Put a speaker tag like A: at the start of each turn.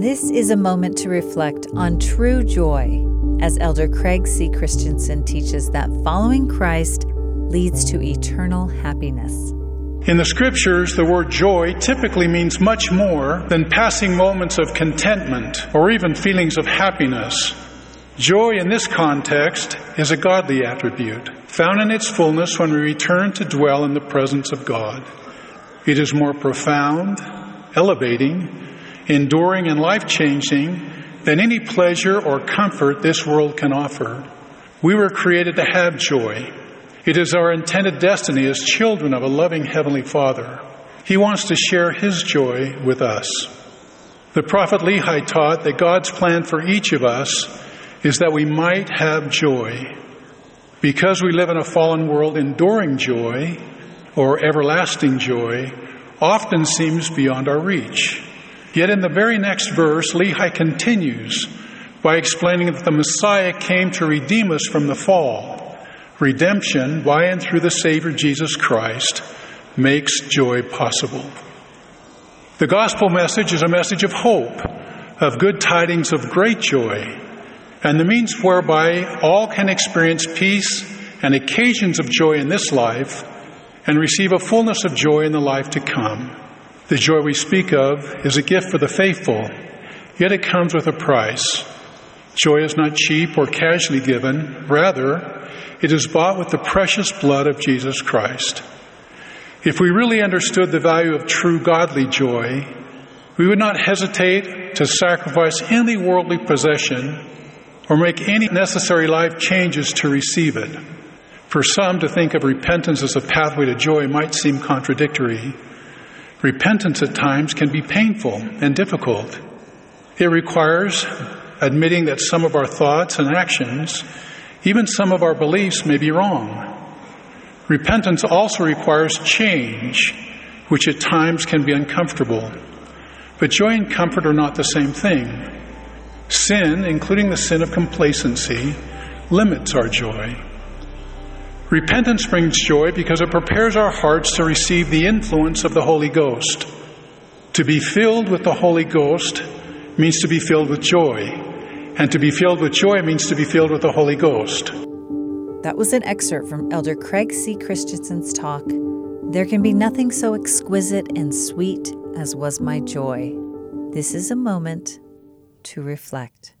A: This is a moment to reflect on true joy as Elder Craig C. Christensen teaches that following Christ leads to eternal happiness.
B: In the scriptures, the word joy typically means much more than passing moments of contentment or even feelings of happiness. Joy in this context is a godly attribute, found in its fullness when we return to dwell in the presence of God. It is more profound, elevating, enduring, and life changing than any pleasure or comfort this world can offer. We were created to have joy. It is our intended destiny as children of a loving Heavenly Father. He wants to share His joy with us. The prophet Lehi taught that God's plan for each of us is that we might have joy. Because we live in a fallen world, enduring joy or everlasting joy often seems beyond our reach. Yet in the very next verse, Lehi continues by explaining that the Messiah came to redeem us from the fall. Redemption by and through the Savior Jesus Christ makes joy possible. The gospel message is a message of hope, of good tidings of great joy, and the means whereby all can experience peace and occasions of joy in this life and receive a fullness of joy in the life to come. The joy we speak of is a gift for the faithful, yet it comes with a price. Joy is not cheap or casually given. Rather, it is bought with the precious blood of Jesus Christ. If we really understood the value of true godly joy, we would not hesitate to sacrifice any worldly possession or make any necessary life changes to receive it. For some, to think of repentance as a pathway to joy might seem contradictory. Repentance at times can be painful and difficult. It requires admitting that some of our thoughts and actions, even some of our beliefs, may be wrong. Repentance also requires change, which at times can be uncomfortable. But joy and comfort are not the same thing. Sin, including the sin of complacency, limits our joy. Repentance brings joy because it prepares our hearts to receive the influence of the Holy Ghost. To be filled with the Holy Ghost means to be filled with joy, and to be filled with joy means to be filled with the Holy Ghost.
A: That was an excerpt from Elder Craig C. Christensen's talk. There can be nothing so exquisite and sweet as was my joy. This is a moment to reflect.